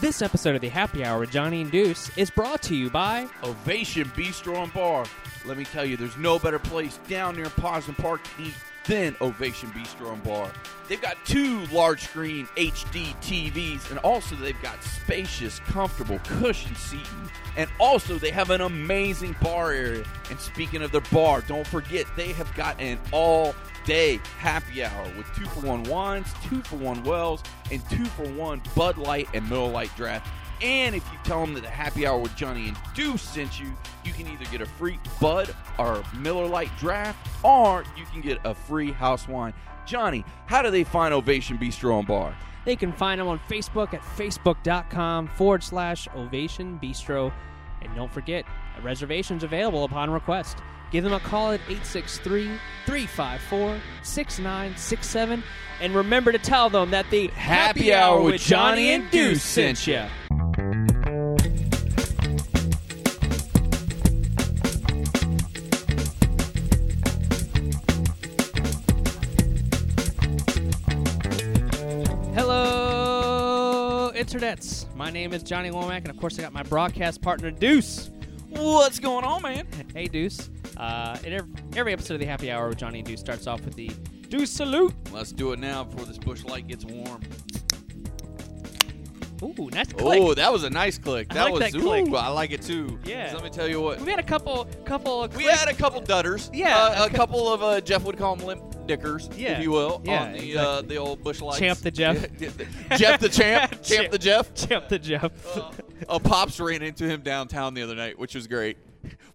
This episode of the Happy Hour with Johnny and Deuce is brought to you by Ovation Bistro and Bar. Let me tell you, there's no better place down near Poston Park to eat than Ovation Bistro and Bar. They've got two large screen HD TVs, and also they've got spacious, comfortable cushion seating. And also, they have an amazing bar area. And speaking of their bar, don't forget they have got an all day happy hour with two for one wines, two for one wells, and two for one Bud Light and Miller Lite draft. And if you tell them that the happy hour with Johnny and Deuce sent you, you can either get a free Bud or Miller Lite draft, or you can get a free house wine. Johnny, how do they find Ovation Bistro and Bar? They can find them on Facebook at facebook.com forward slash ovation bistro. And don't forget, reservations available upon request. Give them a call at 863 354 6967. And remember to tell them that the Happy Hour with Johnny and Deuce sent you. Hello, internets. My name is Johnny Womack, and of course, I got my broadcast partner, Deuce. What's going on, man? Hey, Deuce. Uh, in every, every episode of the Happy Hour with Johnny and Deuce starts off with the Deuce salute. Let's do it now before this Busch Light gets warm. Ooh, nice click. Oh, that was a nice click. I That like was that click. ooh, I like it too. Yeah. 'Cause Let me tell you what. We had a couple, couple of We had a couple dudders. Yeah, Uh, a a couple of uh, Jeff would call them limp dickers, Yeah. if you will. Yeah, on the uh, the old Busch Lights. Champ the Jeff. Jeff the champ. Champ. champ the Jeff. Champ the Jeff. Uh, a pops ran into him downtown the other night, which was great.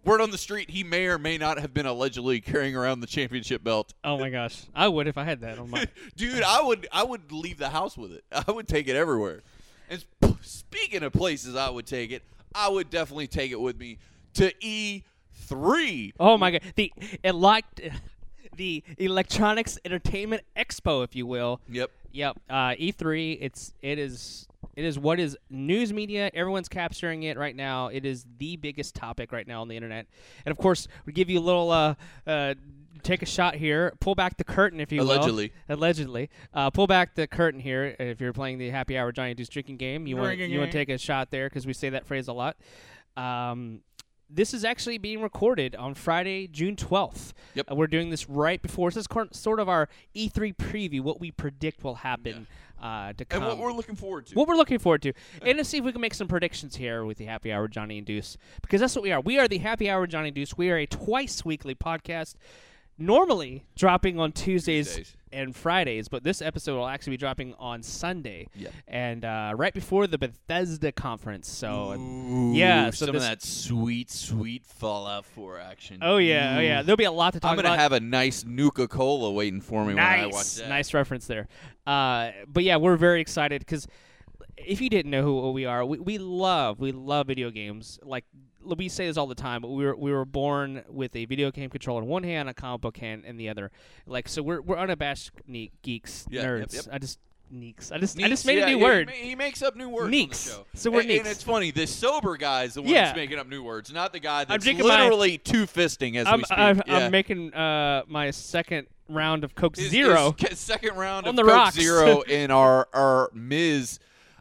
Word on the street, he may or may not have been allegedly carrying around the championship belt. oh my gosh, I would if I had that on my. Dude, I would I would leave the house with it. I would take it everywhere. And speaking of places I would take it, I would definitely take it with me to E3. Oh my god, the it liked the Electronics Entertainment Expo, if you will. Yep. Yep. Uh, E3. It's it is it is what is news media. Everyone's capturing it right now. It is the biggest topic right now on the internet. And of course, we give you a little uh, uh, take a shot here. Pull back the curtain, if you Allegedly. will. Allegedly. Uh, pull back the curtain here. If you're playing the Happy Hour Johnny Deuce drinking game, you want you want to take a shot there because we say that phrase a lot. Um, this is actually being recorded on Friday, June 12th. Yep. Uh, we're doing this right before. This is sort of our E3 preview, what we predict will happen uh, to come. And what we're looking forward to. What we're looking forward to. and to see if we can make some predictions here with the Happy Hour Johnny and Deuce. Because that's what we are. We are the Happy Hour Johnny and Deuce. We are a twice weekly podcast. Normally dropping on Tuesdays, Tuesdays. and Fridays, but this episode will actually be dropping on Sunday. Yeah. And uh, right before the Bethesda conference. So Ooh, yeah, so some this- of that sweet, sweet Fallout 4 action. Oh yeah, oh yeah. There'll be a lot to talk about. I'm gonna have a nice Nuka Cola waiting for me when I watch nice, that. nice reference there. Uh, but yeah, we're very excited because if you didn't know who we are, we, we love we love video games. Like we say this all the time, but we were we were born with a video game controller in one hand, a comic book hand in the other. Like so, we're we're unabashed geeks, Yeah, nerds. yep. I just neeks. I just I just made yeah, a new yeah, word. He, makes up new words. Neeks. On the show. So we're and, neeks. and it's funny. This sober guy is the one Yeah. that's making up new words, not the guy that's literally two fisting as I'm we speak. I'm. I'm making uh, my second round of Coke His- Zero. ca- second round On of the Coke rocks. Zero in our our Miz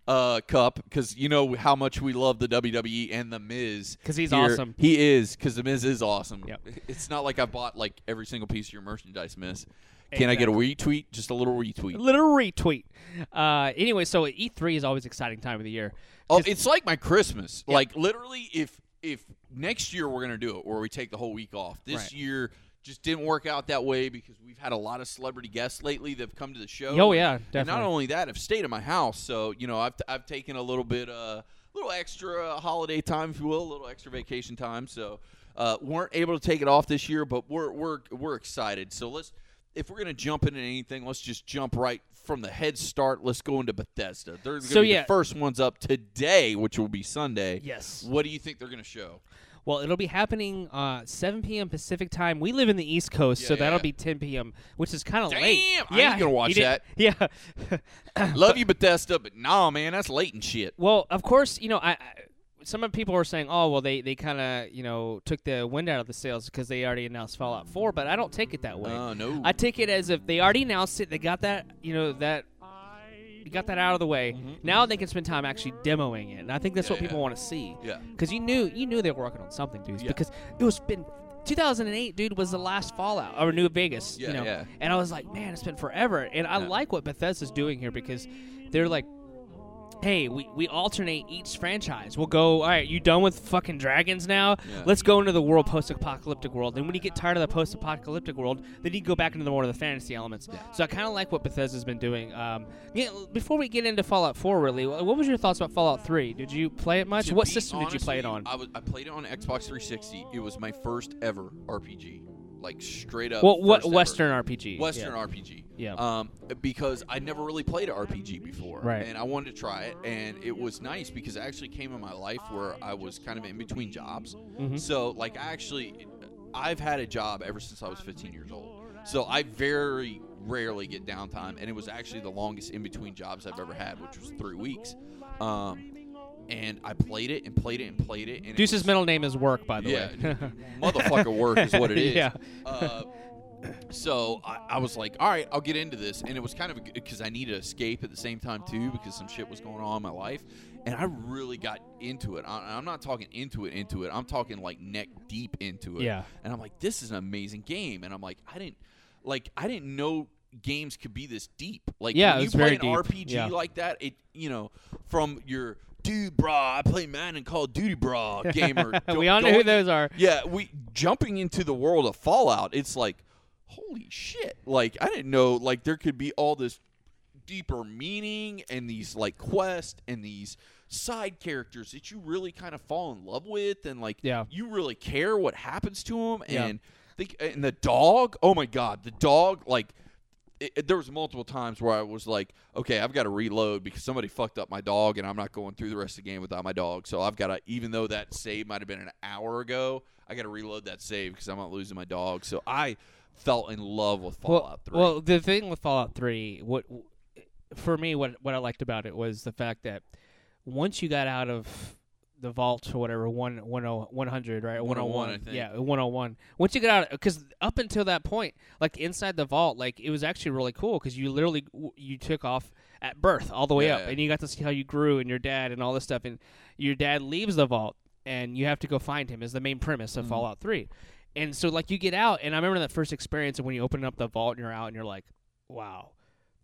uh, cup because you know how much we love the WWE and the Miz because he's here. awesome. He is because the Miz is awesome. Yep. It's not like I bought like every single piece of your merchandise, Miz. Can I get a retweet? Just a little retweet. A Little retweet. Uh, anyway, so E3 is always exciting time of the year. Oh, it's like my Christmas. Like literally, if if next year we're gonna do it, where we take the whole week off. This Right. year just didn't work out that way because we've had a lot of celebrity guests lately that've come to the show. Oh, yeah, And not only that, I've stayed at my house. So you know, I've I've taken a little bit, uh, little extra holiday time, if you will, a little extra vacation time. So uh, weren't able to take it off this year, but we're we're we're excited. So let's. If we're gonna jump into anything, let's just jump right from the head start. Let's go into Bethesda. They're gonna So, be yeah. the first ones up today, which will be Sunday. Yes. What do you think they're going to show? Well, it'll be happening uh, 7 p.m. Pacific time. We live in the East Coast, so Yeah, that'll yeah. be 10 p.m., which is kind of Damn, late. I ain't gonna watch that. Yeah. Love you, Bethesda, but nah, man, that's late and shit. well, of course, you know, I, I some of people are saying, "Oh, well, they they kind of you know took the wind out of the sails because they already announced Fallout 4," but I don't take it that way. Uh, no. I take it as if they already announced it. They got that, you know, that got that out of the way. Mm-hmm. Now they can spend time actually demoing it, and I think that's Yeah, what people yeah. want to see. Yeah. Because you knew you knew they were working on something, dude. Yeah. Because it was been 2008, dude, was the last Fallout or New Vegas. Yeah, you know, yeah. and I was like, man, it's been forever. And I like what Bethesda's doing here because they're like. Hey, we, we alternate each franchise. We'll go, all right, you done with fucking dragons now? Yeah. Let's go into the world post apocalyptic world. And when you get tired of the post apocalyptic world, then you go back into the more of the fantasy elements. So I kind of like what Bethesda's been doing. Um, yeah, before we get into Fallout 4, really, what was your thoughts about Fallout 3? Did you play it much? To what system did you play it on? I, was, I played it on Xbox 360. It was my first ever RPG, like straight up. Well, what first ever. Western RPG? Western yeah. RPG. Yeah. Um, because I never really played an RPG before. Right. And I wanted to try it, and it was nice because it actually came in my life where I was kind of in between jobs. Mhm. So, like, I actually, I've had a job ever since I was 15 years old. So I very rarely get downtime, and it was actually the longest in between jobs I've ever had, which was three weeks. Um, and I played it and played it and played it. And it Deuce's was- middle name is Work, by the yeah, way. motherfucker work is what it is. Yeah. Uh, so I, I was like, all right, I'll get into this, and it was kind of because I needed to escape at the same time too, because some shit was going on in my life, and I really got into it. I, I'm not talking into it, into it. I'm talking like neck deep into it. Yeah. And I'm like, this is an amazing game, and I'm like, I didn't, like, I didn't know games could be this deep. Like, Yeah, when you play an deep. RPG Yeah. like that, it, you know, from your dude, brah, I play Madden and Call of Duty, brah, gamer. we all know who those are. yeah, we jumping into the world of Fallout. It's like, holy shit! Like I didn't know like there could be all this deeper meaning and these like quests and these side characters that you really kind of fall in love with and like Yeah. you really care what happens to them Yeah. and think and the dog. Oh my god, the dog like. It, it- there was multiple times where I was like, okay, I've got to reload because somebody fucked up my dog, and I'm not going through the rest of the game without my dog. So I've got to, even though that save might have been an hour ago, I got to reload that save because I'm not losing my dog. So I fell in love with Fallout well, 3. well, the thing with Fallout 3, what for me, what what I liked about it was the fact that once you got out of the vault or whatever, one, one, oh, 100, right? 101, I think. Yeah, 101. Once you get out, because up until that point, like inside the vault, like it was actually really cool because you literally you took off at birth all the way up, Yeah. and you got to see how you grew and your dad and all this stuff. And your dad leaves the vault, and you have to go find him. Is the main premise Mm-hmm. of Fallout 3. And so, like, you get out, and I remember that first experience of when you open up the vault and you're out, and you're like, wow,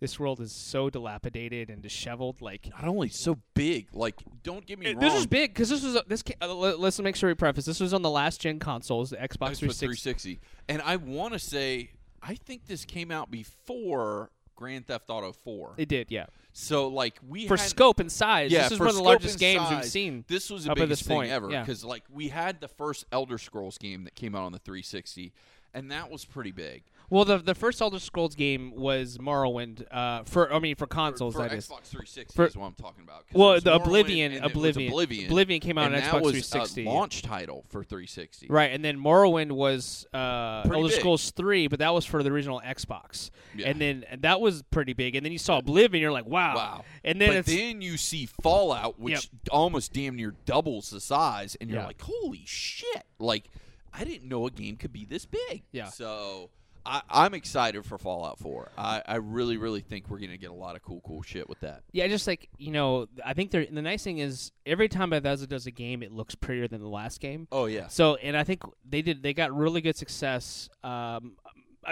this world is so dilapidated and disheveled. Like, not only so big, like don't get me wrong. this was big because this was this. ca- Uh, let- let's make sure we preface. This was on the last gen consoles, the Xbox Xbox 360. 360, and I want to say I think this came out before Grand Theft Auto 4. It did, yeah. so like we For had, scope and size, yeah, this is one of the largest games we've seen. This was the biggest thing point, ever yeah. because like we had the first Elder Scrolls game that came out on the 360, and that was pretty big. Well, the the first Elder Scrolls game was Morrowind. Uh, for I mean, for consoles, for that is. Xbox 360 For- is what I'm talking about. Well, the Oblivion, and it was Oblivion, Oblivion, Oblivion came out and on that Xbox was 360. a launch title for 360. Right, and then Morrowind was uh, Elder big. Scrolls Three, but that was for the original Xbox. Yeah. And then and that was pretty big. And then you saw Oblivion, you're like, wow. Wow. And then but then you see Fallout, which Yep. almost damn near doubles the size, and you're Yeah. like, holy shit! Like, I didn't know a game could be this big. Yeah. So I, I'm excited for Fallout 4. I, I really, really think we're gonna get a lot of cool, cool shit with that. yeah, just like you know, I think they're the nice thing is every time Bethesda does a game, it looks prettier than the last game. Oh yeah. So, and I think they did. They got really good success. Um,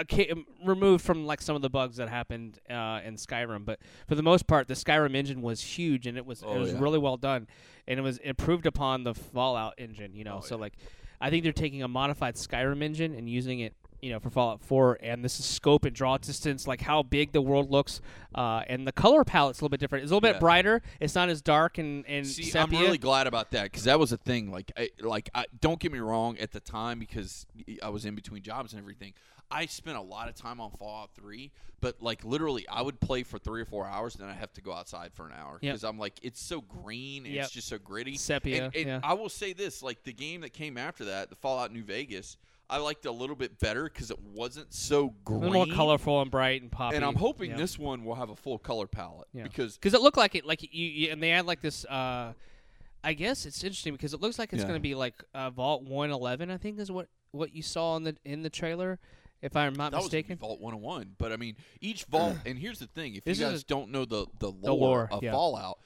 okay, removed from like some of the bugs that happened uh, in Skyrim, but for the most part, the Skyrim engine was huge and it was Oh, it was yeah. really well done, and it was improved upon the Fallout engine. You know, Oh, so yeah. like, I think they're taking a modified Skyrim engine and using it. You know, for Fallout 4, and this is scope and draw distance, like how big the world looks, uh, and the color palette's a little bit different. It's a little Yeah. bit brighter. It's not as dark and and See, sepia. I'm really glad about that because that was a thing. Like, I, like, I, don't get me wrong. At the time, because I was in between jobs and everything, I spent a lot of time on Fallout Three. But like, literally, I would play for three or four hours, and then I have to go outside for an hour Yep. because I'm like, it's so green and Yep. it's just so gritty. Sepia, And, and yeah. I will say this: like the game that came after that, the Fallout New Vegas, I liked a little bit better because it wasn't so a green. little more colorful and bright and poppy. And I'm hoping Yeah. this one will have a full color palette Yeah. because because it looked like it like you, you and they had like this uh i guess it's interesting because it looks like it's Yeah. going to be like uh, vault 111 i think is what what you saw in the in the trailer if I'm not that mistaken. was Vault 101. But I mean, each vault, and here's the thing: if This you guys a- don't know the the lore, The lore, of. Fallout,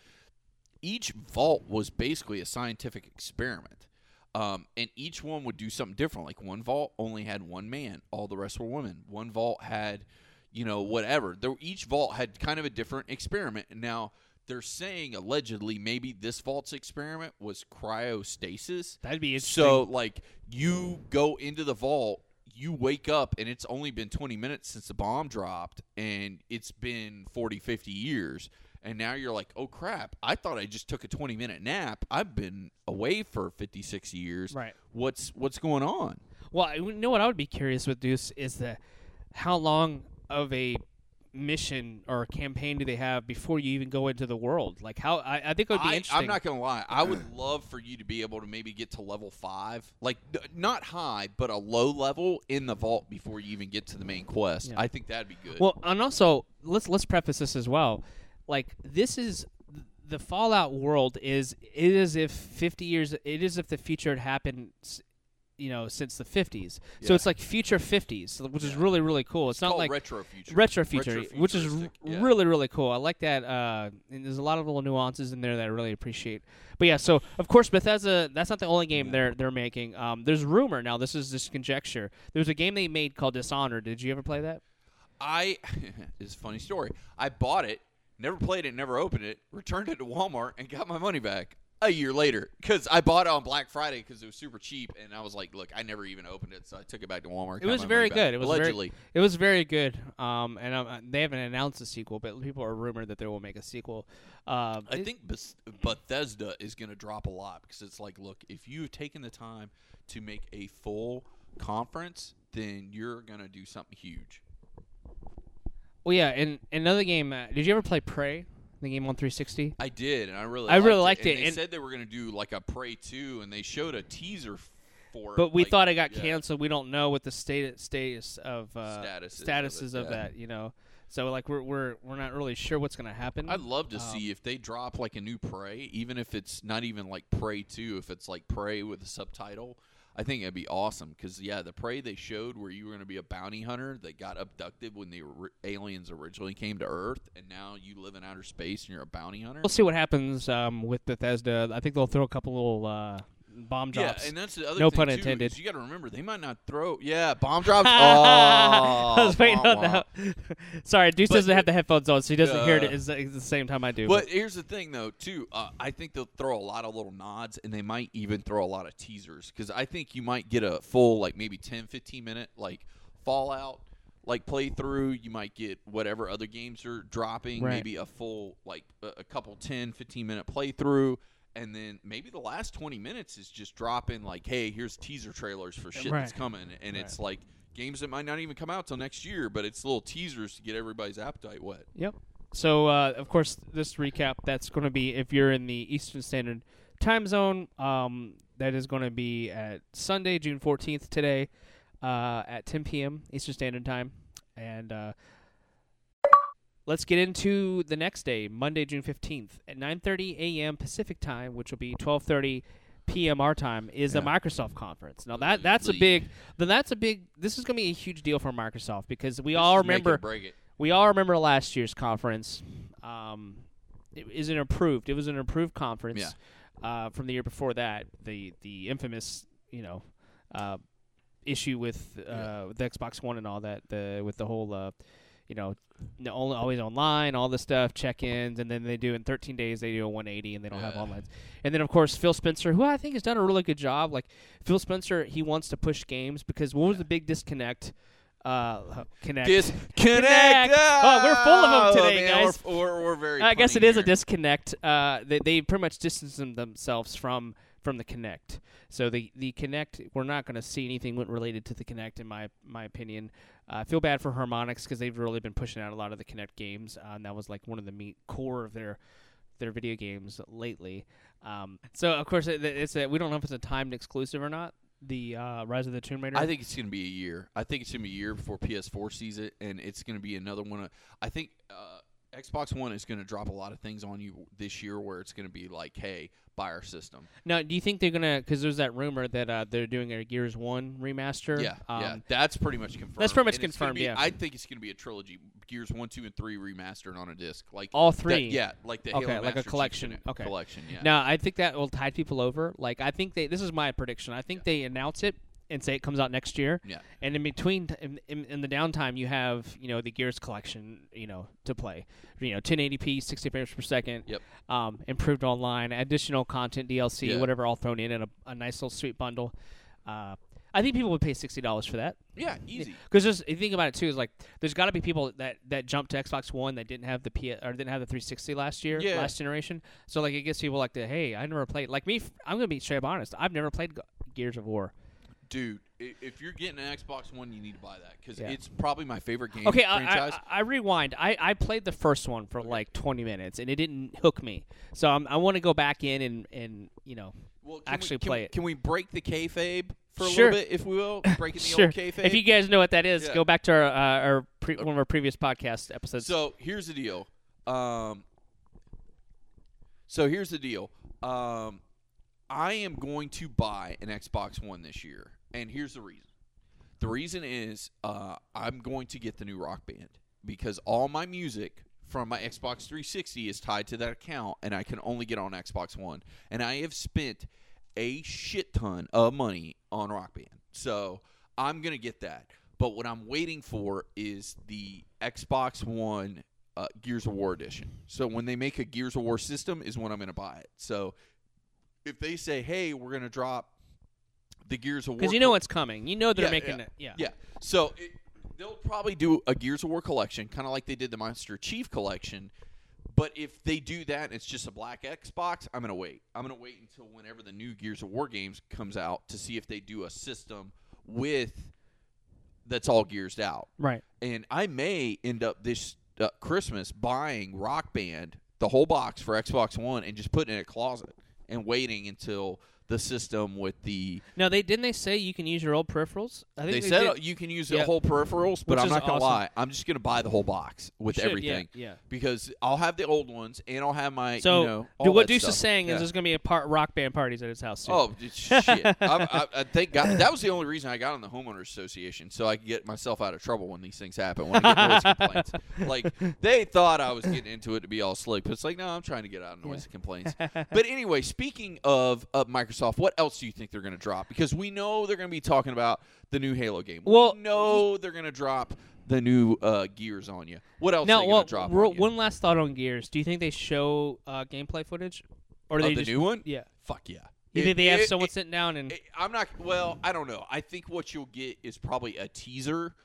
each vault was basically a scientific experiment. Um, and each one would do something different. Like one vault only had one man, all the rest were women. One vault had, you know, whatever. There, each vault had kind of a different experiment. And now they're saying allegedly maybe this vault's experiment was cryostasis. That'd be interesting. So like you go into the vault, you wake up and it's only been 20 minutes since the bomb dropped and it's been 40 50 years and now you're like, "Oh crap, I thought I just took a 20 minute nap. I've been away for 56 years. Right. What's what's going on?" Well, I- you know what I would be curious with Deuce is the how long of a mission or campaign do they have before you even go into the world? Like how I, I think it would be I, interesting. I'm not gonna lie. I would love for you to be able to maybe get to level five, like not high, but a low level in the vault before you even get to the main quest. Yeah. I think that'd be good. Well, and also let's let's preface this as well. Like this is the Fallout world is it is if 50 years it is if the future had happened you know since the 50s. So it's like future 50s, which is really really cool. It's, it's not like retro future. retro future, which is r- yeah. really really cool. I like that. Uh, and there's a lot of little nuances in there that I really appreciate. But yeah, so of course Bethesda. That's not the only game they're they're making. Um, there's rumor now. This is just conjecture. There's a game they made called Dishonored. Did you ever play that? I it's a funny story. I bought it, never played it, never opened it, returned it to Walmart, and got my money back a year later because I bought it on Black Friday because it was super cheap, and I was like, "Look, I never even opened it," so I took it back to Walmart. It was very good. It was very- It was very good. Um, and um, they haven't announced a sequel, but people are rumored that they will make a sequel. Um, I it- think Bethesda is going to drop a lot because it's like, look, if you've taken the time to make a full conference, then you're going to do something huge. Well, yeah, and another game. Uh, did you ever play Prey? The game on 360. I did, and I really, I really liked liked it, And they and- said they were going to do like a Prey two, and they showed a teaser for it. But we like, thought it got yeah. canceled. We don't know what the state status of uh, Statuses of statuses it, of yeah. that. You know, so like we're we're we're not really sure what's going to happen. I'd love to Um, see if they drop like a new Prey, even if it's not even like Prey 2, if it's like Prey with a subtitle. I think it'd be awesome because, yeah, the Prey they showed where you were going to be a bounty hunter that got abducted when the aliens originally came to Earth, and now you live in outer space and you're a bounty hunter. We'll see what happens um, with Bethesda. I think they'll throw a couple little uh, bomb Yeah, drops. and that's the other No thing, pun too, intended. You got to remember, they might not throw. Yeah, bomb drops. oh, I was waiting wah, on wah. that. Sorry, Deuce But- doesn't have the headphones on, so he doesn't hear it Uh, at the same time I do. But here's the thing, though, too. Uh, I think they'll throw a lot of little nods, and they might even throw a lot of teasers because I think you might get a full, like maybe 10, 15 minute like Fallout like playthrough. You might get whatever other games are dropping, Right. maybe a full like a, a couple 10, 15 minute playthrough. And then maybe the last 20 minutes is just dropping like, hey, here's teaser trailers for shit that's coming, and Right. it's like games that might not even come out till next year, but it's little teasers to get everybody's appetite wet. Yep. So, uh, of course, this recap that's going to be if you're in the Eastern Standard Time Zone. Um, that is going to be at Sunday, June 14th today, uh, at 10 p.m. Eastern Standard Time, and uh, let's get into the next day, Monday, June 15th, at 9:30 a.m. Pacific Time, which will be 12:30 p.m. our time, is Yeah. Microsoft conference. Now that that's a big. Then that's a big. This is going to be a huge deal for Microsoft because we This all remember we all remember last year's conference. Um, it is an improved. It was an improved conference. Yeah. Uh, from the year before that, the the infamous, you know, uh, issue with uh, Yeah. with the Xbox One and all that. The with the whole, uh, you know, only always online, all this stuff, check-ins, and then they do in 13 days they do a 180, and they don't have Yeah. online. And then of course Phil Spencer, who I think has done a really good job. Like Phil Spencer, he wants to push games because what was the big disconnect? Uh, connect. Disconnect. Connect. Oh, we're full of 'em today, man, guys. We're, we're, we're very. I guess it is a disconnect. Uh, they they pretty much distanced them- themselves from from the Connect. So the the Kinect, we're not going to see anything related to the Kinect, in my my opinion. Uh, I feel bad for Harmonix because they've really been pushing out a lot of the Kinect games, uh, and that was like one of the meat core of their their video games lately. Um, so of course it, it's a, we don't know if it's a timed exclusive or not. The uh, Rise of the Tomb Raider. I think it's going to be a year. I think it's going to be a year before PS4 sees it, and it's going to be another one. Of, I think uh, Xbox One is going to drop a lot of things on you this year where it's going to be like, hey, buy our system. Now, do you think they're gonna? Because there's that rumor that uh, they're doing a Gears One remaster. Yeah, yeah, Um, that's pretty much confirmed. that's pretty much And confirmed, be- yeah. I think it's going to be a trilogy: Gears One, Two, and Three remastered on a disc, like All that- three. yeah, like the Okay, Halo like a Master Chief collection. Okay. collection. Yeah. Now, I think that will tide people over. Like, I think they. This is my prediction. I think Yeah. they announce it and say it comes out next year. Yeah. And in between, in, in, in the downtime, you have you know the Gears collection, you know, to play. You know, 1080p, 60 frames per second. Yep. Um, improved online, additional content, DLC, Yeah. whatever, all thrown in in a, a nice little sweet bundle. Uh, I think people would pay sixty dollars for that. yeah, easy. Because just if you think about it too, is like there's got to be people that that jumped to Xbox One that didn't have the P or didn't have the 360 last year, Yeah. last generation. So like it gets people like the hey, I never played. Like me, I'm gonna be straight up honest. I've never played Gears of War. Dude, if you're getting an Xbox One, you need to buy that because Yeah. it's probably my favorite game Okay, I, franchise. I, I rewind. I, I played the first one for like 20 minutes and it didn't hook me. So I'm, I want to go back in and and you know well, actually we, play we- it. Can we break the kayfabe for a Sure. little bit, if we will? Breaking the sure. old kayfabe. If you guys know what that is, Yeah. go back to our, uh, our pre- one of our previous podcast episodes. So here's the deal. Um, so here's the deal. Um, I am going to buy an Xbox One this year, and here's the reason. The reason is uh, I'm going to get the new Rock Band because all my music from my Xbox 360 is tied to that account, and I can only get on Xbox One. And I have spent a shit ton of money on Rock Band, so I'm gonna get that. But what I'm waiting for is the Xbox One uh, Gears of War edition. So when they make a Gears of War system, is when I'm gonna buy it. So if they say, "Hey, we're gonna drop the Gears of War," because you know what's coming. You know they're Yeah, making yeah. it. Yeah. yeah. So it, they'll probably do a Gears of War collection, kind of like they did the Monster Chief collection. But if they do that, and it's just a black Xbox. I'm gonna wait. I'm gonna wait until whenever the new Gears of War games comes out to see if they do a system with that's all gearsed out. Right. And I may end up this uh, Christmas buying Rock Band the whole box for Xbox One and just putting it in a closet and waiting until the system with the Now they didn't they say you can use your old peripherals? I they, think said did. uh, you can use the whole peripherals, but Which I'm is not gonna awesome. lie. I'm just gonna buy the whole box with should, everything Yeah. because I'll have the old ones and I'll have my So you know all dude, what that Deuce stuff. is saying Yeah. is there's gonna be a part rock band parties at his house soon. Oh it's- shit! I, I, I thank God that was the only reason I got on the homeowners association, so I could get myself out of trouble when these things happen. When I get noise complaints, like they thought I was getting into it to be all slick, but it's like no, I'm trying to get out of noise complaints. But anyway, speaking of, of Microsoft, what else do you think they're going to drop? Because we know they're going to be talking about the new Halo game. Well, we know they're going to drop the new uh, Gears on you. What else are now, they well, going to drop ro- on one last thought on Gears. Do you think they show uh, gameplay footage, or Of they the just, new one? Yeah. Fuck yeah! You It- think they have it- someone it- sitting down and I'm not. Well, I don't know. I think what you'll get is probably a teaser,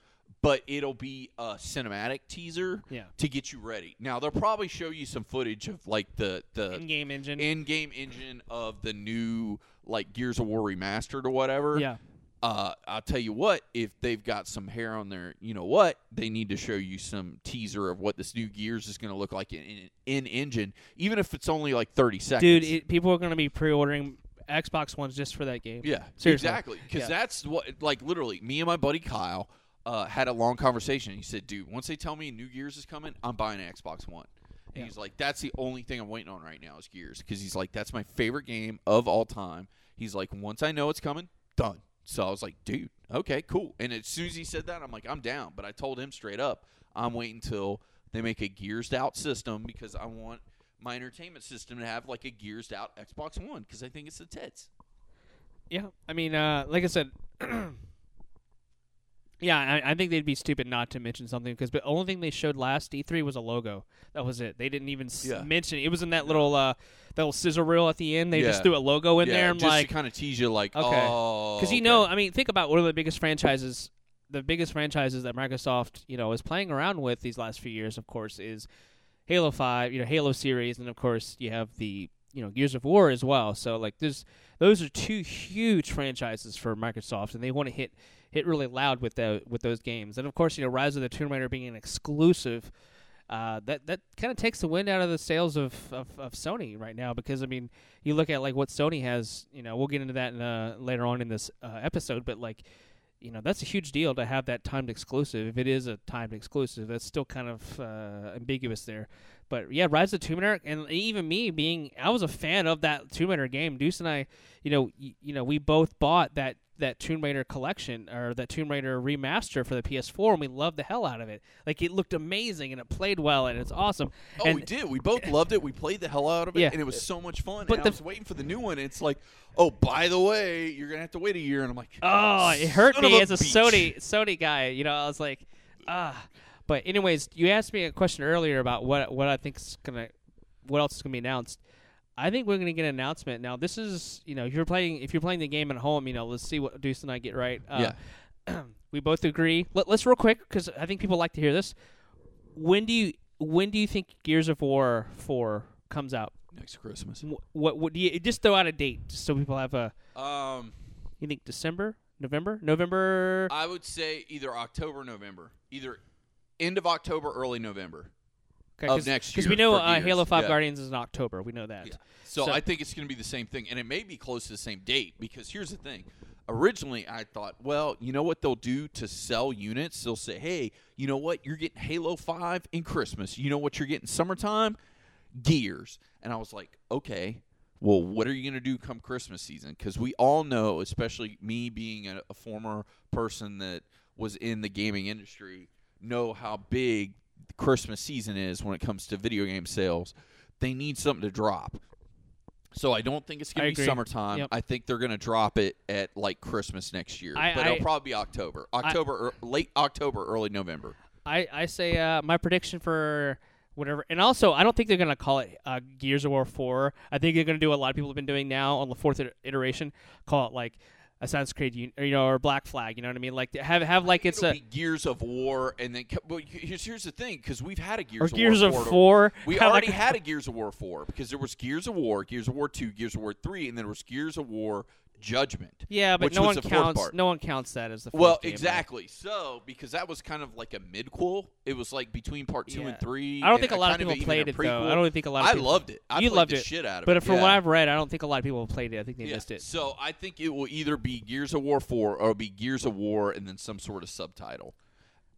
but it'll be a cinematic teaser yeah, to get you ready. Now they'll probably show you some footage of like the the in-game engine? in-game engine of the new like Gears of War remastered or whatever. yeah. Uh, I'll tell you what, if they've got some hair on their, you know what, they need to show you some teaser of what this new Gears is going to look like in, in, in engine, even if it's only like 30 seconds. Dude, it, people are going to be pre-ordering Xbox Ones just for that game. Yeah, Seriously. exactly. Because Yeah. that's what, like, literally, me and my buddy Kyle uh, had a long conversation. He said, "Dude, once they tell me New Gears is coming, I'm buying an Xbox One." And Yeah. He's like, "That's the only thing I'm waiting on right now is Gears," because he's like, "That's my favorite game of all time." He's like, "Once I know it's coming, done." So I was like, "Dude, okay, cool." And as soon as he said that, I'm like, "I'm down." But I told him straight up, I'm waiting until they make a Gearsed out system because I want my entertainment system to have like a Gearsed out Xbox One because I think it's the tits. Yeah, I mean, uh, like I said, yeah, I, I think they'd be stupid not to mention something because the only thing they showed last E3 was a logo. That was it. They didn't even s- mention it. It. was in that little uh, that little scissor reel at the end. They just threw a logo in yeah, there. I'm just like, kind of tease you, like, Okay. oh, because you okay. know, I mean, think about one of the biggest franchises, the biggest franchises that Microsoft, you know, is playing around with these last few years. Of course, is Halo Five, you know, Halo series, and of course you have the you know Gears of War as well. So like, there's those are two huge franchises for Microsoft, and they want to hit hit really loud with the with those games. And of course, you know, Rise of the Tomb Raider being an exclusive. Uh, that that kind of takes the wind out of the sails of, of, of Sony right now because I mean you look at like what Sony has you know we'll get into that in, uh, later on in this uh, episode but like you know that's a huge deal to have that timed exclusive. If it is a timed exclusive, that's still kind of uh, ambiguous there. But yeah, Rise of the Tomb Raider, and even me being, I was a fan of that Tomb Raider game. Deuce and I, you know, y- you know, we both bought that that Tomb Raider collection or that Tomb Raider remaster for the PS4, and we loved the hell out of it. Like it looked amazing and it played well and it's awesome. Oh, and we did. We both loved it. We played the hell out of it, Yeah. and it was so much fun. But and the- I was waiting for the new one. And it's like, oh, by the way, you're gonna have to wait a year. And I'm like, Oh, it hurt me a as a beach. Sony Sony guy. You know, I was like, ah. But anyways, you asked me a question earlier about what what I think is gonna, what else is gonna be announced. I think we're gonna get an announcement now. This is you know if you're playing if you're playing the game at home, you know let's see what Deuce and I get right. Uh, we both agree. Let, let's real quick because I think people like to hear this. When do you when do you think Gears of War four comes out? next Christmas. Wh- What what do you just throw out a date so people have a Um, you think December November November I would say either October, or November, either end of October, early November. Okay, of next Because we know uh, Halo Five yeah. Guardians is in October. We know that. Yeah. So, So- I think it's going to be the same thing, and it may be close to the same date because here's the thing. Originally, I thought, well, you know what they'll do to sell units? They'll say, hey, you know what? You're getting Halo 5 in Christmas. You know what you're getting summertime? Gears. And I was like, okay, well, what are you going to do come Christmas season? Because we all know, especially me being a, a former person that was in the gaming industry, know how big the Christmas season is when it comes to video game sales. They need something to drop. So I don't think it's going to be summertime. Yep. I think they're going to drop it at like Christmas next year. I- but I- it'll probably be October. October, or late October, early November. I I say uh, my prediction for whatever, and also I don't think they're gonna call it uh, Gears of War Four. I think they're gonna do what a lot of people have been doing now on the fourth iteration, call it like Assassin's Creed, or, you know, or Black Flag. You know what I mean? Like have have like it's a Gears of War, and then well, here's here's the thing because we've had a Gears or of Gears War of 4 Four. We already like had a Gears of War 4 because there was Gears of War, Gears of War 2, Gears of War 3, and then there was Gears of War Judgment. Yeah, but no one counts. part. No one counts that as the Well, game, right? exactly. So, because that was kind of like a midquel, it was like between part two Yeah. and three. I don't think a lot of people played it though. I don't think a lot of I loved it. I You loved the it. shit out of But it. But from yeah. what I've read, I don't think a lot of people have played it. I think they Yeah. missed it. So I think it will either be Gears of War 4 or it'll be Gears of War and then some sort of subtitle.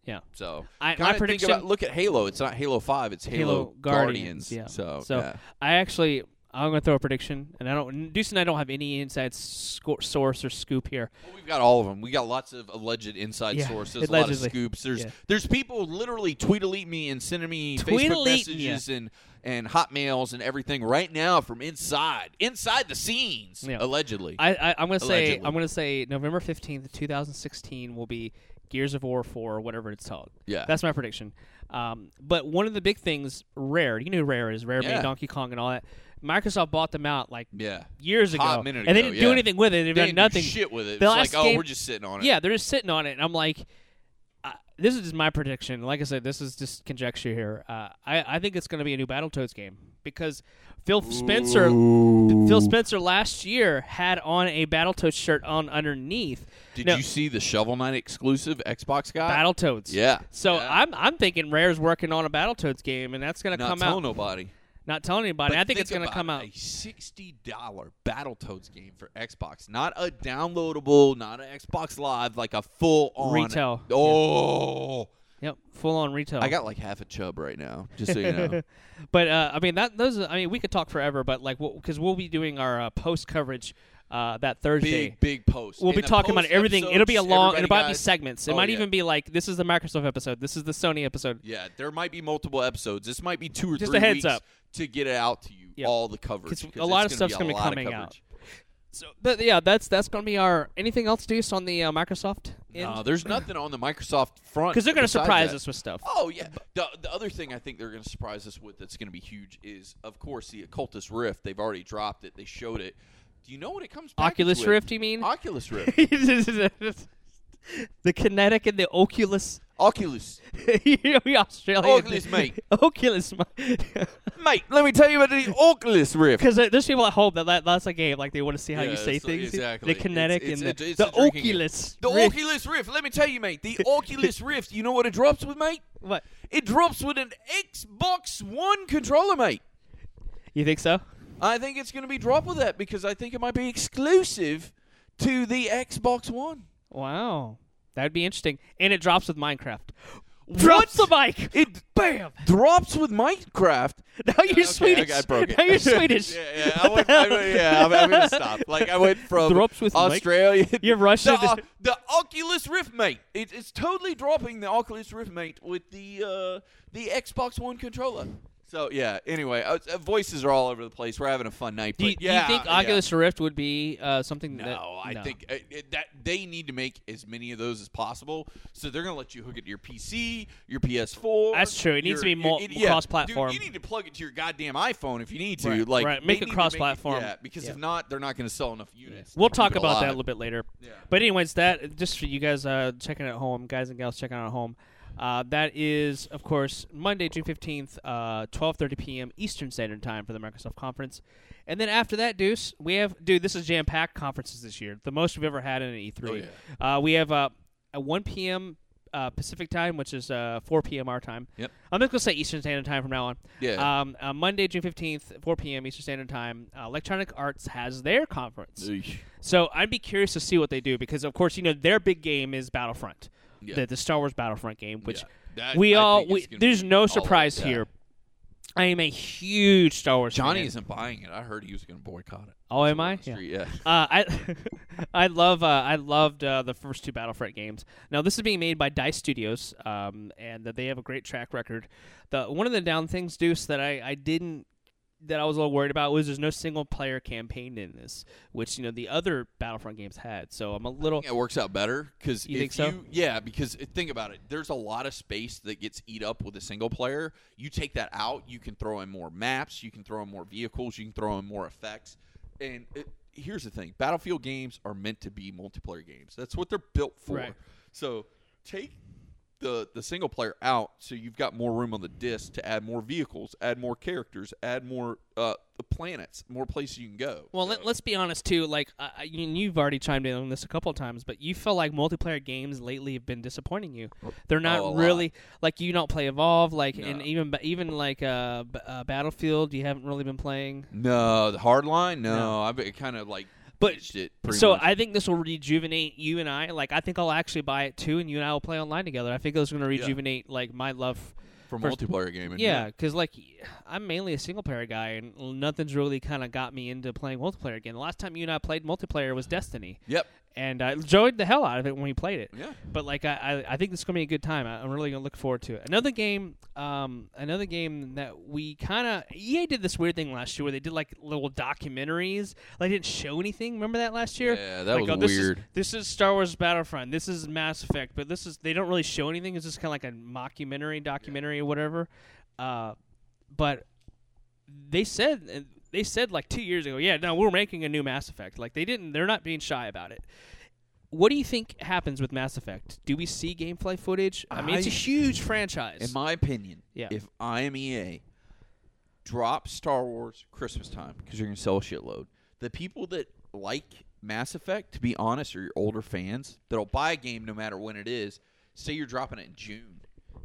Yeah. So I- my prediction- about- look at Halo. It's not Halo 5. It's Halo, Halo Guardians. Guardians, yeah. So, So, yeah. I actually, I'm gonna throw a prediction, and I don't. Deuce and I don't have any inside sco- source or scoop here. Well, we've got all of them. We got lots of alleged inside Yeah, sources, a lot of scoops. There's Yeah. there's people literally tweet elite me and sending me Facebook messages and and hotmails and everything right now from inside inside the scenes Yeah. allegedly. I, I I'm gonna say Allegedly. I'm gonna say November fifteenth, 2016 will be Gears of War 4 or whatever it's called. yeah. That's my prediction. Um, but one of the big things, Rare, you know who Rare is. Rare Yeah. made Donkey Kong and all that. Microsoft bought them out like yeah. years ago, Hot minute and they ago, didn't do yeah. anything with it. They've They done didn't do nothing. shit with it. The It's last like, oh, game- we're just sitting on it. Yeah, they're just sitting on it, and I'm like, uh, this is just my prediction. Like I said, this is just conjecture here. Uh, I I think it's going to be a new Battletoads game because Phil Spencer, Phil Spencer last year had on a Battletoads shirt on underneath Did No. you see the Shovel Knight exclusive Xbox guy? Battletoads. Yeah. So Yeah. I'm I'm thinking Rare's working on a Battletoads game, and that's going to not come telling out. nobody. Not telling anybody. But I think, it's going to come out. A sixty dollar Battletoads game for Xbox, not a downloadable, not an Xbox Live, like a full on Retail. Oh, Yep, full on retail. I got like half a chub right now, just so you know. but uh, I mean that those. I mean we could talk forever, but like because we'll be doing our uh, post coverage uh, that Thursday. big big post. We'll be talking about everything. It'll be a long. It might be segments. It Oh, might yeah. even be like this is the Microsoft episode. This is the Sony episode. Yeah, there might be multiple episodes. This might be two or Just three a heads weeks up. to get it out to you. Yep. All the coverage 'Cause 'cause a lot of stuff's gonna be coming out. So, but yeah, that's that's gonna be our. Anything else, Deuce, on the uh, Microsoft? No, there's nothing on the Microsoft front Because they're gonna surprise that. us with stuff. Oh yeah. The, the other thing I think they're going to surprise us with that's going to be huge is, of course, the Occultus Rift. They've already dropped it. They showed it. You know what it comes? packaged Oculus with? Rift, you mean? Oculus Rift. the Kinetic and the Oculus. Oculus. you know, Australian. Oculus, mate. Oculus, Mate, mate, let me tell you about the Oculus Rift. because uh, there's people at home that, that that's a game. Like they want to see how Yeah, you say things. exactly. The Kinetic It's- and it's- the, it's the game. Oculus. The Rift. Oculus Rift. Let me tell you, mate. The Oculus Rift. You know what it drops with, mate? What? It drops with an Xbox One controller, mate. You think so? I think it's going to be dropped with that because I think it might be exclusive to the Xbox One. Wow. That'd be interesting. And it drops with Minecraft. Drops the mic. It Bam. drops with Minecraft. Now you're Okay, Swedish. I, I broke it. Now you're Swedish. yeah, yeah. I went, I went, yeah, I'm, I'm gonna stop. Like I went from Drops with mic? Australia. You're Russian. The, uh, the Oculus Rift Mate. It, it's totally dropping the Oculus Rift Mate with the uh, the Xbox One controller. So yeah. Anyway, uh, uh, voices are all over the place. We're having a fun night. do, you, but do you yeah, think yeah. Oculus Rift would be uh, something that? No, I think uh, it, that they need to make as many of those as possible. So they're going to let you hook it to your PC, your PS4. That's true. It needs to be more it- yeah. cross-platform. Dude, you need to plug it to your goddamn iPhone if you need to. Right, like, right. Make it need to cross-platform. yeah, because if not, they're not going to sell enough units. We'll talk it about that a little bit later. Yeah. But anyways, that just for you guys uh, checking at home, guys and gals checking out at home. Uh, that is, of course, Monday, June fifteenth, uh, twelve thirty p.m. Eastern Standard Time for the Microsoft conference. And then after that, Deuce, we have dude. This is jam packed conferences this year, the most we've ever had in an E three. Oh, uh, we have uh, at one p.m. Uh, Pacific time, which is uh, 4 p.m. our time. Yep. I'm just gonna say Eastern Standard Time from now on. Yeah. Um, uh, Monday, June 15th, 4 p.m. Eastern Standard Time. Uh, Electronic Arts has their conference. Eesh. So I'd be curious to see what they do because, of course, you know their big game is Battlefront, Yeah. the, the Star Wars Battlefront game, which Yeah. That- we I all we, there's no surprise here. I am a huge Star Wars. Johnny fan. isn't buying it. I heard he was going to boycott it. Oh, am I? Yeah. Yeah. Uh, I I love uh, I loved uh, the first two Battlefront games. Now this is being made by Dice Studios, um, and they have a great track record. The one of the down things, Deuce, that I, I didn't that I was a little worried about was there's no single player campaign in this, which you know the other Battlefront games had. So I'm a little it works out better because You if think so? you yeah because think about it there's a lot of space that gets eat up with a single player you take that out you can throw in more maps you can throw in more vehicles you can throw in more effects and it, here's the thing battlefield games are meant to be multiplayer games that's what they're built for Right. so take the the single player out so you've got more room on the disc to add more vehicles add more characters add more uh, planets more places you can go Well, So- let, let's be honest too. Like, uh, you, you've already chimed in on this a couple of times, but you feel like multiplayer games lately have been disappointing you. They're not Oh, a lot. really like you don't play Evolve, like, and even even like uh, b- uh, Battlefield, you haven't really been playing. no the Hardline no, No. i've kind of like But- So much. I think this will rejuvenate you and I. Like, I think I'll actually buy it too, and you and I will play online together. I think is going to Yeah. rejuvenate like my love. for First- multiplayer gaming. Yeah, because like I'm mainly a single player guy, and nothing's really kind of got me into playing multiplayer again. The last time you and I played multiplayer was Destiny, Yep. And I enjoyed the hell out of it when we played it. Yeah. But like I, I, I think this is gonna be a good time. I, I'm really gonna look forward to it. Another game, um, another game that we kind of EA did this weird thing last year where they did like little documentaries. Like they didn't show anything. Remember that last year? Yeah, that like, was oh, this weird. Is, this is Star Wars Battlefront. This is Mass Effect. But this is they don't really show anything. It's just kind of like a mockumentary, documentary, or whatever. Uh, but they said they said like two years ago, yeah, no, we're making a new Mass Effect. Like they didn't. They're not being shy about it. What do you think happens with Mass Effect? Do we see gameplay footage? I mean, it's a huge franchise. In my opinion, Yeah. if I am EA, drop Star Wars Christmas time because you're gonna sell a shitload. The people that like Mass Effect, to be honest, are your older fans that'll buy a game no matter when it is. Say you're dropping it in June,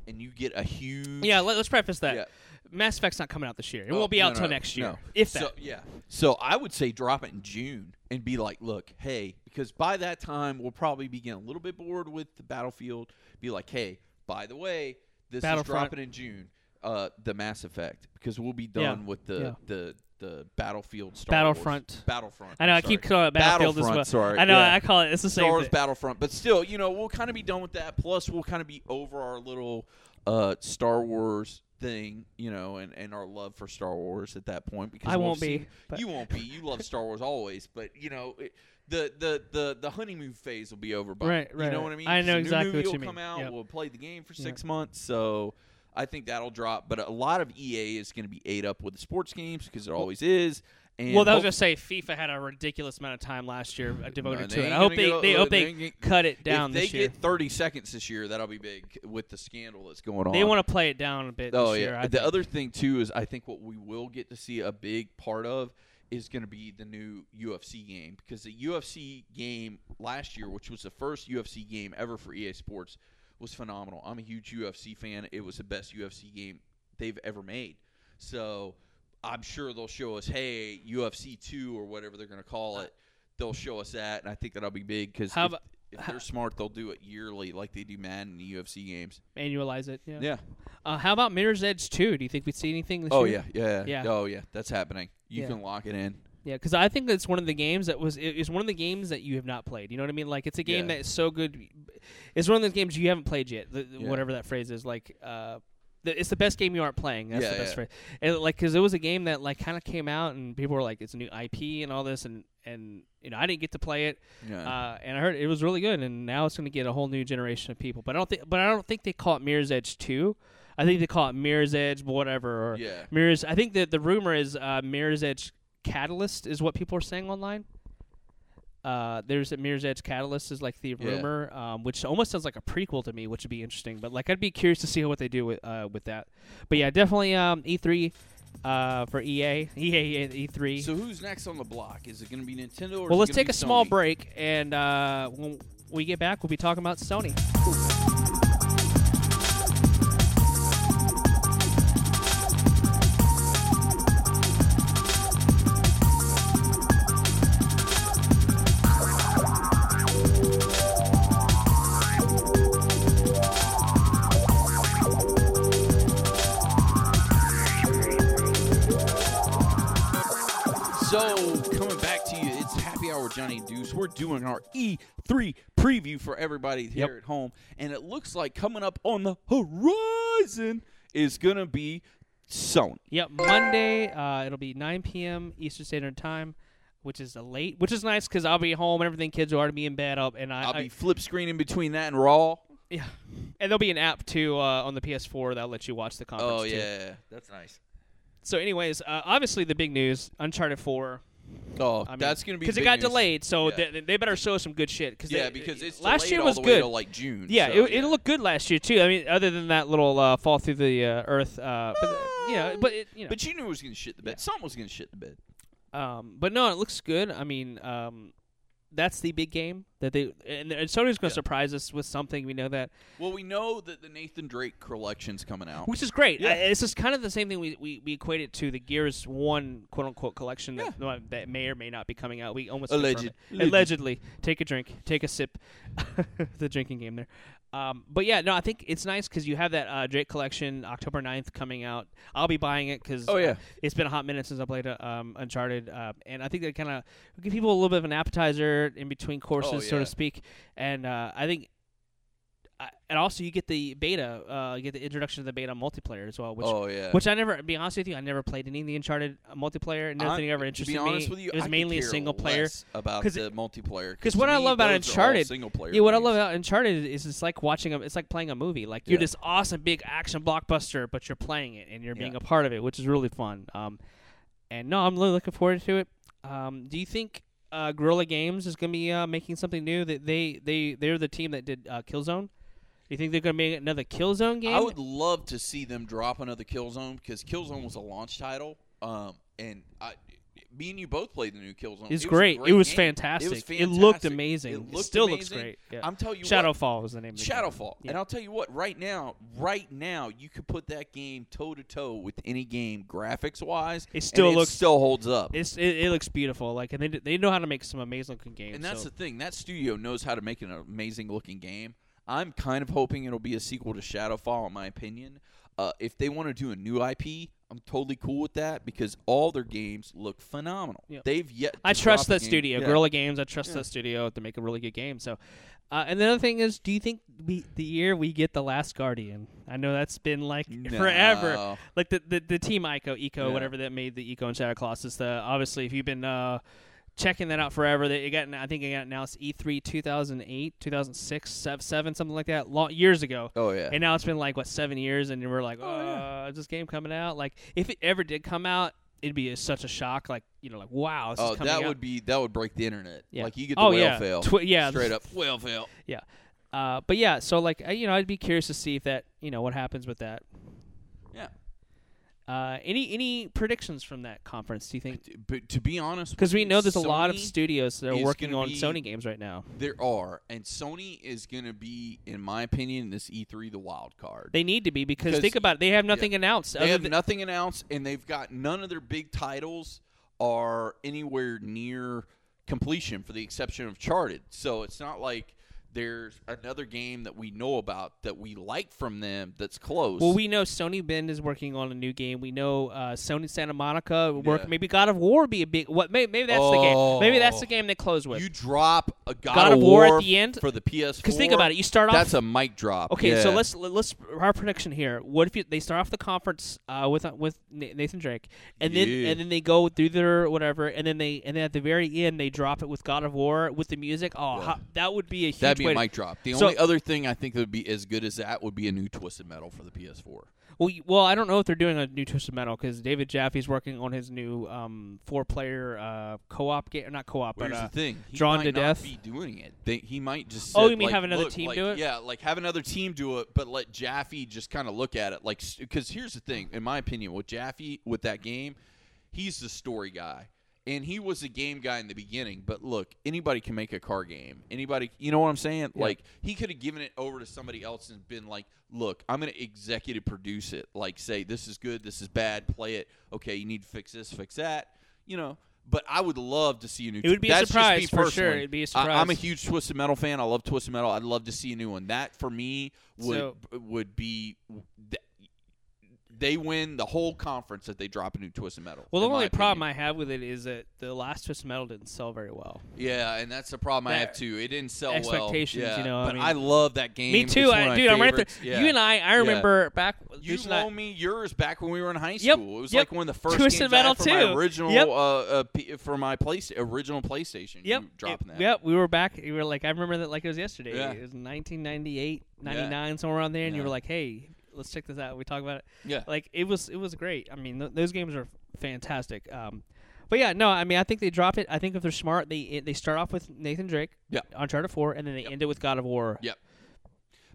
and you get a huge yeah, let, us preface that. Yeah. Mass Effect's not coming out this year. It Oh, won't be no, out till no, next year, no. if so, that. yeah. So I would say drop it in June and be like, look, hey, because by that time we'll probably be getting a little bit bored with the Battlefield. Be like, hey, by the way, this is dropping in June. Uh, the Mass Effect because we'll be Yeah, done with the yeah. the the Battlefield Star Battlefront. Wars. Battlefront. I know. I keep calling it Battlefield as well. Battlefront, Sorry. I know. yeah. I call it. It's the same. Star Wars thing. Battlefront, but still, you know, we'll kind of be done with that. Plus, we'll kind of be over our little uh, Star Wars thing, you know, and, and our love for Star Wars at that point. Because I won't be, but- You won't be. You love Star Wars always, but you know. It, the, the, the, the honeymoon phase will be over by Right, you know right. what I mean? I know The new exactly movie what will you mean. come out. Yep. We'll play the game for six months, so I think that'll drop. But a lot of EA is going to be ate up with the sports games because it always is. And well, that was gonna say FIFA had a ridiculous amount of time last year uh, devoted No, to it. I hope they, go- they uh, hope they they get- cut it down if they year. get 30 seconds this year, that'll be big with the scandal that's going on. They want to play it down a bit. Oh this yeah. year, I the think. other thing too is I think what we will get to see a big part of is going to be the new UFC game because the UFC game last year, which was the first UFC game ever for EA Sports, was phenomenal. I'm a huge UFC fan. It was the best UFC game they've ever made. So I'm sure they'll show us, hey, UFC two or whatever they're going to call it. they'll show us that, and I think that'll be big because if, if they're smart, they'll do it yearly like they do Madden and UFC games. Annualize it. Yeah. Yeah. Uh, how about Mirror's Edge 2? Do you think we'd see anything this Oh year? yeah, yeah, Yeah. Oh yeah, that's happening. You Yeah. can lock it in. Yeah, because I think it's one of the games that was it- it's one of the games that you have not played. You know what I mean? Like it's a game Yeah. that is so good. It's one of those games you haven't played yet. The, Yeah. Whatever that phrase is, like uh, it's the best game you aren't playing. That's Yeah, the best yeah. phrase. And like because it was a game that like kind of came out and people were like it's a new IP and all this and and you know I didn't get to play it. Yeah. Uh, and I heard it was really good, and now it's going to get a whole new generation of people. But I don't think, but I don't think they call it Mirror's Edge Two. I think they call it Mirror's Edge, whatever, or yeah. Mirror's. I think that the rumor is uh, Mirror's Edge Catalyst is what people are saying online. Uh, there's a Mirror's Edge Catalyst is like the Yeah. rumor, um, which almost sounds like a prequel to me, which would be interesting. But like, I'd be curious to see what they do with uh, with that. But yeah, definitely um, E3 uh, for EA, EA and E3. So who's next on the block? Is it going to be Nintendo? Or Well, let's take a small break, and uh, when we get back, we'll be talking about Sony. So We're doing our E3 preview for everybody here Yep. at home, and it looks like coming up on the horizon is going to be Sony. Yep, Monday. Uh, it'll be 9 p.m. Eastern Standard Time, which is a late, which is nice because I'll be home and everything. Kids will already be in bed up, and I, I'll I- be flip screening between that and Raw. yeah, and there'll be an app too uh, on the PS4 that'll let you watch the conference. Oh too. yeah, that's nice. So, anyways, uh, obviously the big news: Uncharted 4. Oh, I mean, that's going to be because it got news. delayed. So Yeah. they, they better show some good shit. Cause Yeah, they- because it's last year was good. like June. Yeah, so, it, it looked good last year too. I mean, other than that little uh, fall through the uh, earth, uh, but yeah, but it, you know, But you knew it was going to shit the bed. Yeah. Something was going to shit the bed. um, but no, it looks good. I mean, um, that's the big game that they and, and Sony's going to Yeah. surprise us with something. We know that, Well, we know that the Nathan Drake collection's coming out. which is great. Yeah. It's just kind of the same thing we, we, we equate it to the Gears One quote unquote collection that, that may or may not be coming out. We almost Alleged. it. Alleged. allegedly. Take a drink, take a sip. the drinking game there. Um, but yeah, no, I think it's nice because you have that uh, Drake collection October 9th coming out. I'll be buying it because Oh, yeah. it's been a hot minute since I played uh, um, Uncharted, uh, and I think that kind of give people a little bit of an appetizer in between courses, Oh, so to speak. And uh, I think, uh, and also you get the beta, uh, you get the introduction to the beta multiplayer as well, which oh yeah. which I never, to be honest with you, I never played any of the Uncharted uh, multiplayer. Nothing ever to interested be honest me. with you, it was I mainly a single player. about the multiplayer. Because what I love about Uncharted- single player Yeah, what I love about Uncharted is it's like watching a, it's like playing a movie. Like you're Yeah. this awesome big action blockbuster, but you're playing it and you're being Yeah. a part of it, which is really fun. Um, and no, I'm really looking forward to it. Um, do you think uh, Guerrilla Games is going to be uh, making something new? That they they they're the team that did uh, Killzone. Do you think they're going to make another Killzone game? I would love to see them drop another Killzone because Killzone was a launch title. Um, and I, me and you both played the new Killzone. It's it great. A It was fantastic. It was It looked amazing. It, It looked still looks great. Yeah. I'm telling you what, Shadowfall was the name. of the game. Shadowfall. Yeah. And I'll tell you what, right now, right now, you could put that game toe to toe with any game, graphics wise. It still and looks- it still holds up. It's it, it looks beautiful. Like and they they know how to make some amazing looking games. and that's so. the thing. That studio knows how to make an amazing looking game. I'm kind of hoping it'll be a sequel to Shadowfall, in my opinion. Uh, if they want to do a new IP, I'm totally cool with that because all their games look phenomenal. Yep. They've yet. I trust drop that studio, Yeah. Guerrilla Games. I trust Yeah. that studio to make a really good game. So, uh, and the other thing is, do you think we the year we get the Last Guardian? I know that's been like forever. Like the, the the team Ico, Eco, Yeah. whatever that made the Eco and Shadow Colossus. The obviously, if you've been uh, checking that out forever, that it got I think it got announced E E3 2008, 2006, 7, something like that, long, years ago. Oh yeah. And now it's been like what seven years, and we're like, oh, Oh, yeah. is this game coming out? Like, if it ever did come out, it'd be a, such a shock. Like, you know, like wow, this oh, is coming that out. would be that would break the internet. Yeah. Like you get the oh whale yeah, fail. Twi- yeah, Straight up whale fail. Yeah. Uh, but yeah, so like I- you know, I'd be curious to see if that you know what happens with that. Yeah. Uh, any any predictions from that conference? Do you think? But to be honest, Because we know there's a lot of studios that are working on be- Sony games right now. There are, and Sony is going to be, in my opinion, this E3 the wild card. They need to be because, Because- think about it, they have nothing announced. They have nothing announced, and they've got none of their big titles are anywhere near completion, for the exception of Charted. So it's not like there's another game that we know about that we like from them that's close. Well, we know Sony Bend is working on a new game. We know uh, Sony Santa Monica work. Yeah. Maybe God of War would be a big. What? Maybe, maybe that's the game. Maybe that's the Oh. game they close with. you drop a God, God of War at the end? for the PS4. Because think about it. You start off. That's a mic drop. Okay, so let's let's our prediction here. What if you, they start off the conference uh, with uh, with Nathan Drake, and then Yeah. and then they go through their whatever, and then they and then at the very end they drop it with God of War with the music. Oh, Yeah. how, that would be a huge be a mic drop. The So- only other thing I think that would be as good as that would be a new Twisted Metal for the PS4. Well, well, I don't know if they're doing a new Twisted Metal because David Jaffe's working on his new um, four-player uh, co-op game, not co-op, But but uh, the thing: he Drawn might to not Death? Be doing it. They, he might just. Oh, you mean like, have another look, team like, do it? Yeah, like have another team do it, but let Jaffe just kind of look at it. Like, because here's the thing, in my opinion, with Jaffe with that game, he's the story guy. And he was a game guy in the beginning, but look, anybody can make a car game. Anybody, you know what I'm saying? Yeah. Like he could have given it over to somebody else and been like, "Look, I'm going to executive produce it. Like, say this is good, this is bad. Play it. Okay, you need to fix this, fix that. You know." But I would love to see a new. It would be a that's surprise for sure. It'd be a I, I'm a huge Twisted Metal fan. I love Twisted Metal. I'd love to see a new one. That for me would So- would be. Th- They win the whole conference if they drop a new Twisted Metal. well, the only problem opinion. I have with it is that the last Twisted Metal didn't sell very well. Yeah, and that's the problem I have too. It didn't sell expectations, well. you Yeah, know, I but mean- I love that game. Me too, I, dude. I'm right there. Yeah. You and I, I remember back. You loaned me yours back when we were in high Yep, school. It was yep. like one of the first Twisted I Metal for my original Yep. uh, uh, P- for my place original PlayStation. Yep. you dropping that. Yep. We were back. We were like, I remember that like it was yesterday. Yeah. It was 1998, 99, somewhere around there, and you were like, hey, let's check this out. We talk about it. Yeah. Like it was, it was great. I mean, th- those games are fantastic. Um, but yeah, no, I mean, I think they drop it. I think if they're smart, they they start off with Nathan Drake, Yeah. Uncharted 4, and then they Yep. end it with God of War. Yep.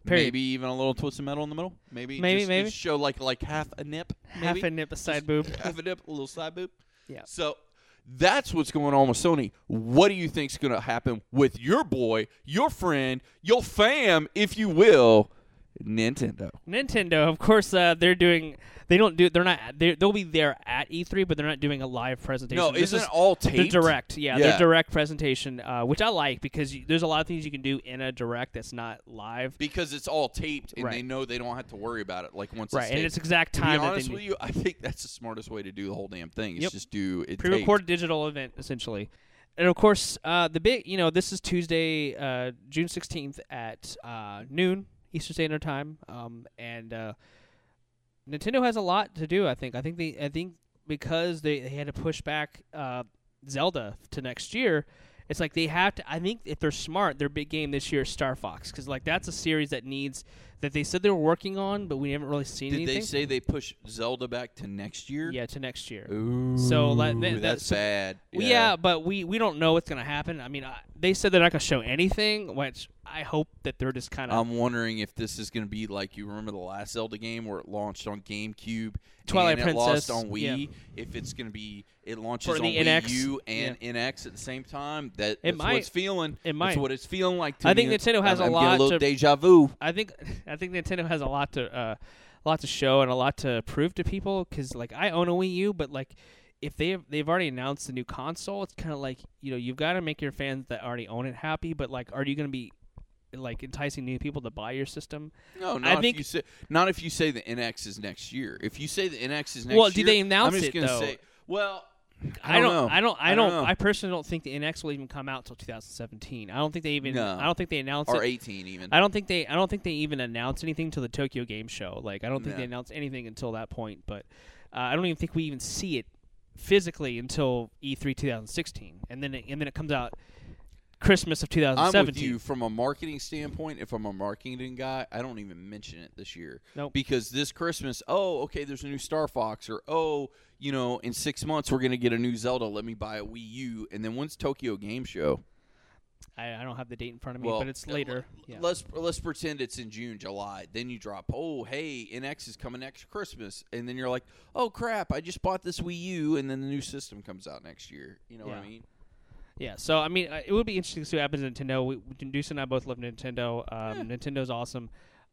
Period. Maybe even a little twist of metal in the middle. Maybe Maybe, just, maybe. just show like like half a nip. Half maybe. a nip, a side Just boob. half a nip, a little side boob. Yeah. So that's what's going on with Sony. What do you think's going to happen with your boy, your friend, your fam, if you will, Nintendo? Nintendo, of course, uh, they're doing. They don't do. They're not. They're, they'll be there at E3, but they're not doing a live presentation. No, This isn't is it all taped? direct, yeah, Yeah. They're direct presentation, uh, which I like because you, there's a lot of things you can do in a direct that's not live, Because it's all taped, and Right. they know they don't have to worry about it. Like once right? it's And it's exact to time be honest with you, I think that's the smartest way to do the whole damn thing. Is Yep. just do it pre-recorded digital event essentially. And of course, uh, the big, you know, this is Tuesday, uh, June 16th at uh, noon Eastern Standard Time, um, and uh, Nintendo has a lot to do. I think. I think they. I think because they, they had to push back uh, Zelda to next year. It's like they have to. I think if they're smart, their big game this year is Star Fox because like that's a series that needs that they said they were working on, but we haven't really seen Did anything. they say they push Zelda back to next year? yeah, to next year. Ooh, So, like, that- that- that's so- bad. Well, yeah, but we, we don't know what's gonna happen. I mean, I, they said they're not gonna show anything, which I hope that they're just kind of I'm wondering if this is going to be like you remember the last Zelda game where it launched on GameCube, Twilight and it Princess, lost on Wii. yeah. If it's going to be it launches on Wii NX, U and NX at the same time, that It that's what it's feeling. It might. That's what it's feeling like. To I think me. Nintendo has I'm, a lot a little to- deja vu. I think I think Nintendo has a lot to uh, a lot to show and a lot to prove to people because like I own a Wii U, but like if they have, they've already announced the new console, it's kind of like you know you've got to make your fans that already own it happy. But like, are you going to be like enticing new people to buy your system? No, I not if think- you say not if you say the NX is next year. If you say the NX is next Well, year, do they announce I'm just it, gonna though? say, well, I I don't don't. know. I don't. I I don't. don't know. I personally don't think the NX will even come out till 2017. I don't think they even. No. I don't think they announced or it. 18 even. I don't think they. I don't think they even announced anything till the Tokyo Game Show. Like I don't think No. they announced anything until that point. But uh, I don't even think we even see it physically until E E3 2016, and then it, and then it comes out Christmas of I'm 2017. with you from a marketing standpoint. If I'm a marketing guy, I don't even mention it this year. Nope. Because this Christmas, oh, okay, there's a new Star Fox, or oh, you know, in six months we're gonna get a new Zelda. Let me buy a Wii U, and then when's Tokyo Game Show? I, I don't have the date in front of me, Well, but it's uh, later. l- Yeah. Let's let's pretend it's in June, July. Then you drop, oh, hey, NX is coming next Christmas, and then you're like, oh crap, I just bought this Wii U, and then the new system comes out next year. You know what I mean? Yeah, so I mean, uh, it would be interesting to see what happens to Nintendo. We, Deuce and I both love Nintendo. Um, Nintendo's awesome.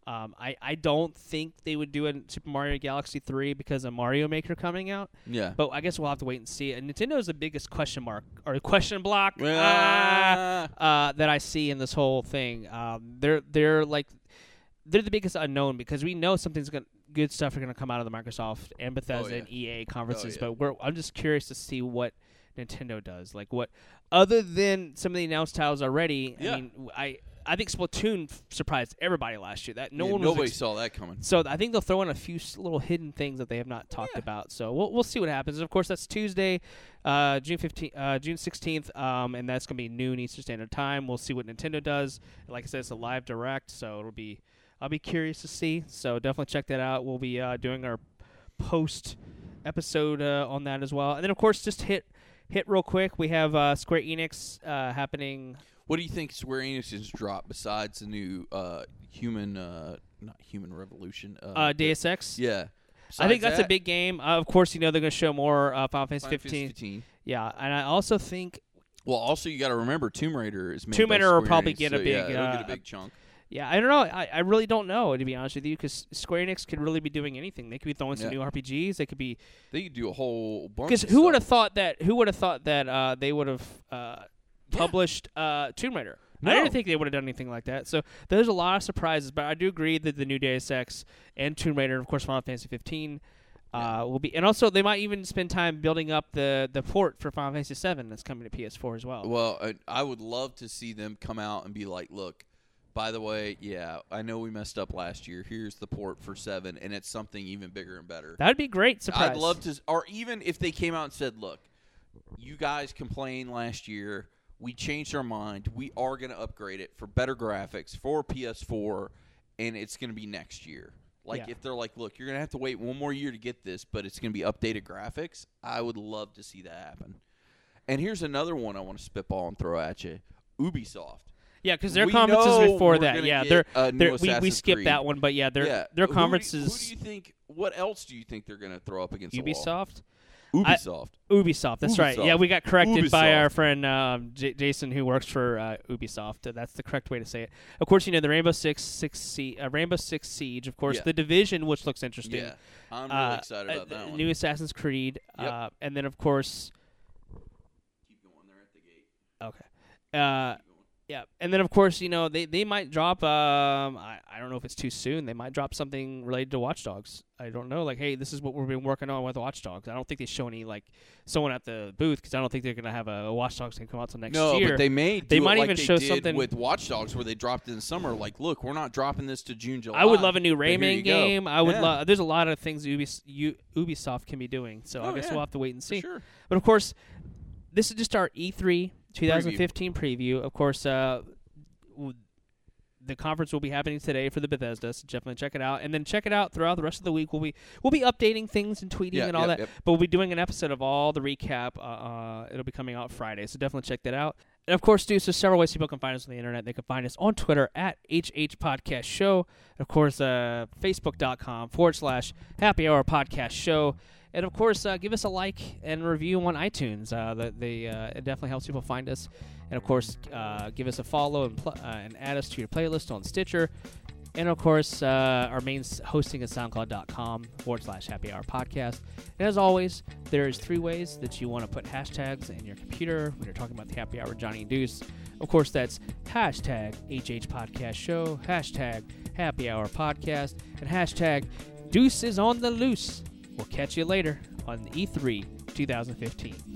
Um, I, I don't think they would do a Super Mario Galaxy 3 because of Mario Maker coming out, Yeah. but I guess we'll have to wait and see. And Nintendo's the biggest question mark or question block ah, uh, that I see in this whole thing. Um, they're they're like they're the biggest unknown because we know something's going good stuff are going to come out of the Microsoft and Bethesda Oh, yeah. and EA conferences, yeah. but we're I'm just curious to see what Nintendo does. Like what other than some of the announced titles already. Yeah. I mean, I I think Splatoon f- surprised everybody last year. That no Yeah, one nobody was. Ex- saw that coming. so I think they'll throw in a few s- little hidden things that they have not talked Yeah. about. So we'll we'll see what happens. Of course, that's Tuesday, uh, June 15th, uh, June 16th, um, and that's gonna be noon Eastern Standard Time. We'll see what Nintendo does. Like I said, it's a live direct, so it'll be. I'll be curious to see. So definitely check that out. We'll be uh, doing our post episode uh, on that as well. And then of course, just hit hit real quick. We have uh, Square Enix uh, happening. What do you think Square Enix has dropped besides the new uh, human, uh, not human revolution? Uh, Uh, Deus Ex. Yeah. I think Besides that's a big game. Uh, of course, you know they're going to show more uh, Final Fantasy 15. 15. Yeah, and I also think Well, also you got to remember Tomb Raider is made Tomb Raider will probably Enix, get a big, yeah, it'll get uh, a big chunk. Yeah, I don't know. I, I really don't know to be honest with you, because Square Enix could really be doing anything. They could be throwing some Yeah. new RPGs. They could be They could do a whole bunch. because of who would stuff. have thought that? Who would have thought that uh, they would have uh, published uh, Tomb Raider? I No. didn't think they would have done anything like that. So there's a lot of surprises, but I do agree that the new Deus Ex and Tomb Raider, and of course, Final Fantasy 15. Uh, will be, and also they might even spend time building up the, the port for Final Fantasy 7 that's coming to PS4 as well. Well, I, I would love to see them come out and be like, "Look, by the way, yeah, I know we messed up last year. Here's the port for seven, and it's something even bigger and better." That'd be great. Surprise! I'd love to, or even if they came out and said, "Look, you guys complained last year. We changed our mind. We are going to upgrade it for better graphics for PS4, and it's going to be next year." Like Yeah. if they're like, "Look, you're going to have to wait one more year to get this, but it's going to be updated graphics." I would love to see that happen. And here's another one I want to spitball and throw at you: Ubisoft. Yeah, because their We conferences know before that, yeah, they're, they're we, we skipped Creed. that one, but yeah, their yeah, their Who do conferences Who do you think? What else do you think they're going to throw up against wall? Ubisoft, I- Ubisoft. Ubisoft. That's right. Yeah, we got corrected by our friend um, J- Jason, who works for uh, Ubisoft. Uh, That's the correct way to say it. Of course, you know the Rainbow Six Six Sie- uh, Rainbow Six Siege. Of course, Yeah. the Division, which looks interesting. Yeah, I'm really Uh, excited uh, about that one. New Assassin's Creed, Yep. uh, and then of course, Keep going. They're at the gate. okay, uh, yeah, and then of course, you know they, they might drop. Um, I, I don't know if it's too soon. They might drop something related to Watch Dogs. I don't know. Like, hey, this is what we've been working on with Watch Dogs. I don't think they show any like someone at the booth because I don't think they're gonna have a Watch Dogs can come out till next No, year. No, but they may. Do They might like even they show something- with Watch Dogs where they dropped in summer. Like, look, we're not dropping this to June, July. I would love a new Rayman you go. game. I would Yeah. love. There's a lot of things Ubis, U, Ubisoft can be doing. So I Oh, guess yeah. we'll have to wait and see. Sure. But of course, this is just our E E3 2015 preview. Of course, uh, w- the conference will be happening today for the Bethesda. So definitely check it out, and then check it out throughout the rest of the week. We'll be we'll be updating things and tweeting Yeah, and all yep, that. yep. But we'll be doing an episode of all the recap. Uh, uh, it'll be coming out Friday, so definitely check that out. And of course, dude, so several ways people can find us on the internet. They can find us on Twitter at HH Podcast Show. Of course, uh, Facebook.com forward slash Happy Hour Podcast Show. And of course, uh, give us a like and review on iTunes. Uh, that uh, it definitely helps people find us. And of course, give us a follow and, pl- and add us to your playlist on Stitcher. And of course, uh, our main hosting is soundcloud.com forward slash happy hour podcast. And as always, there's three ways that you want to put hashtags in your computer when you're talking about the happy hour Johnny Deuce. Of course, that's hashtag HH Podcast Show, hashtag happy hour podcast, and hashtag Deuce is on the loose. We'll catch you later on E3 2015.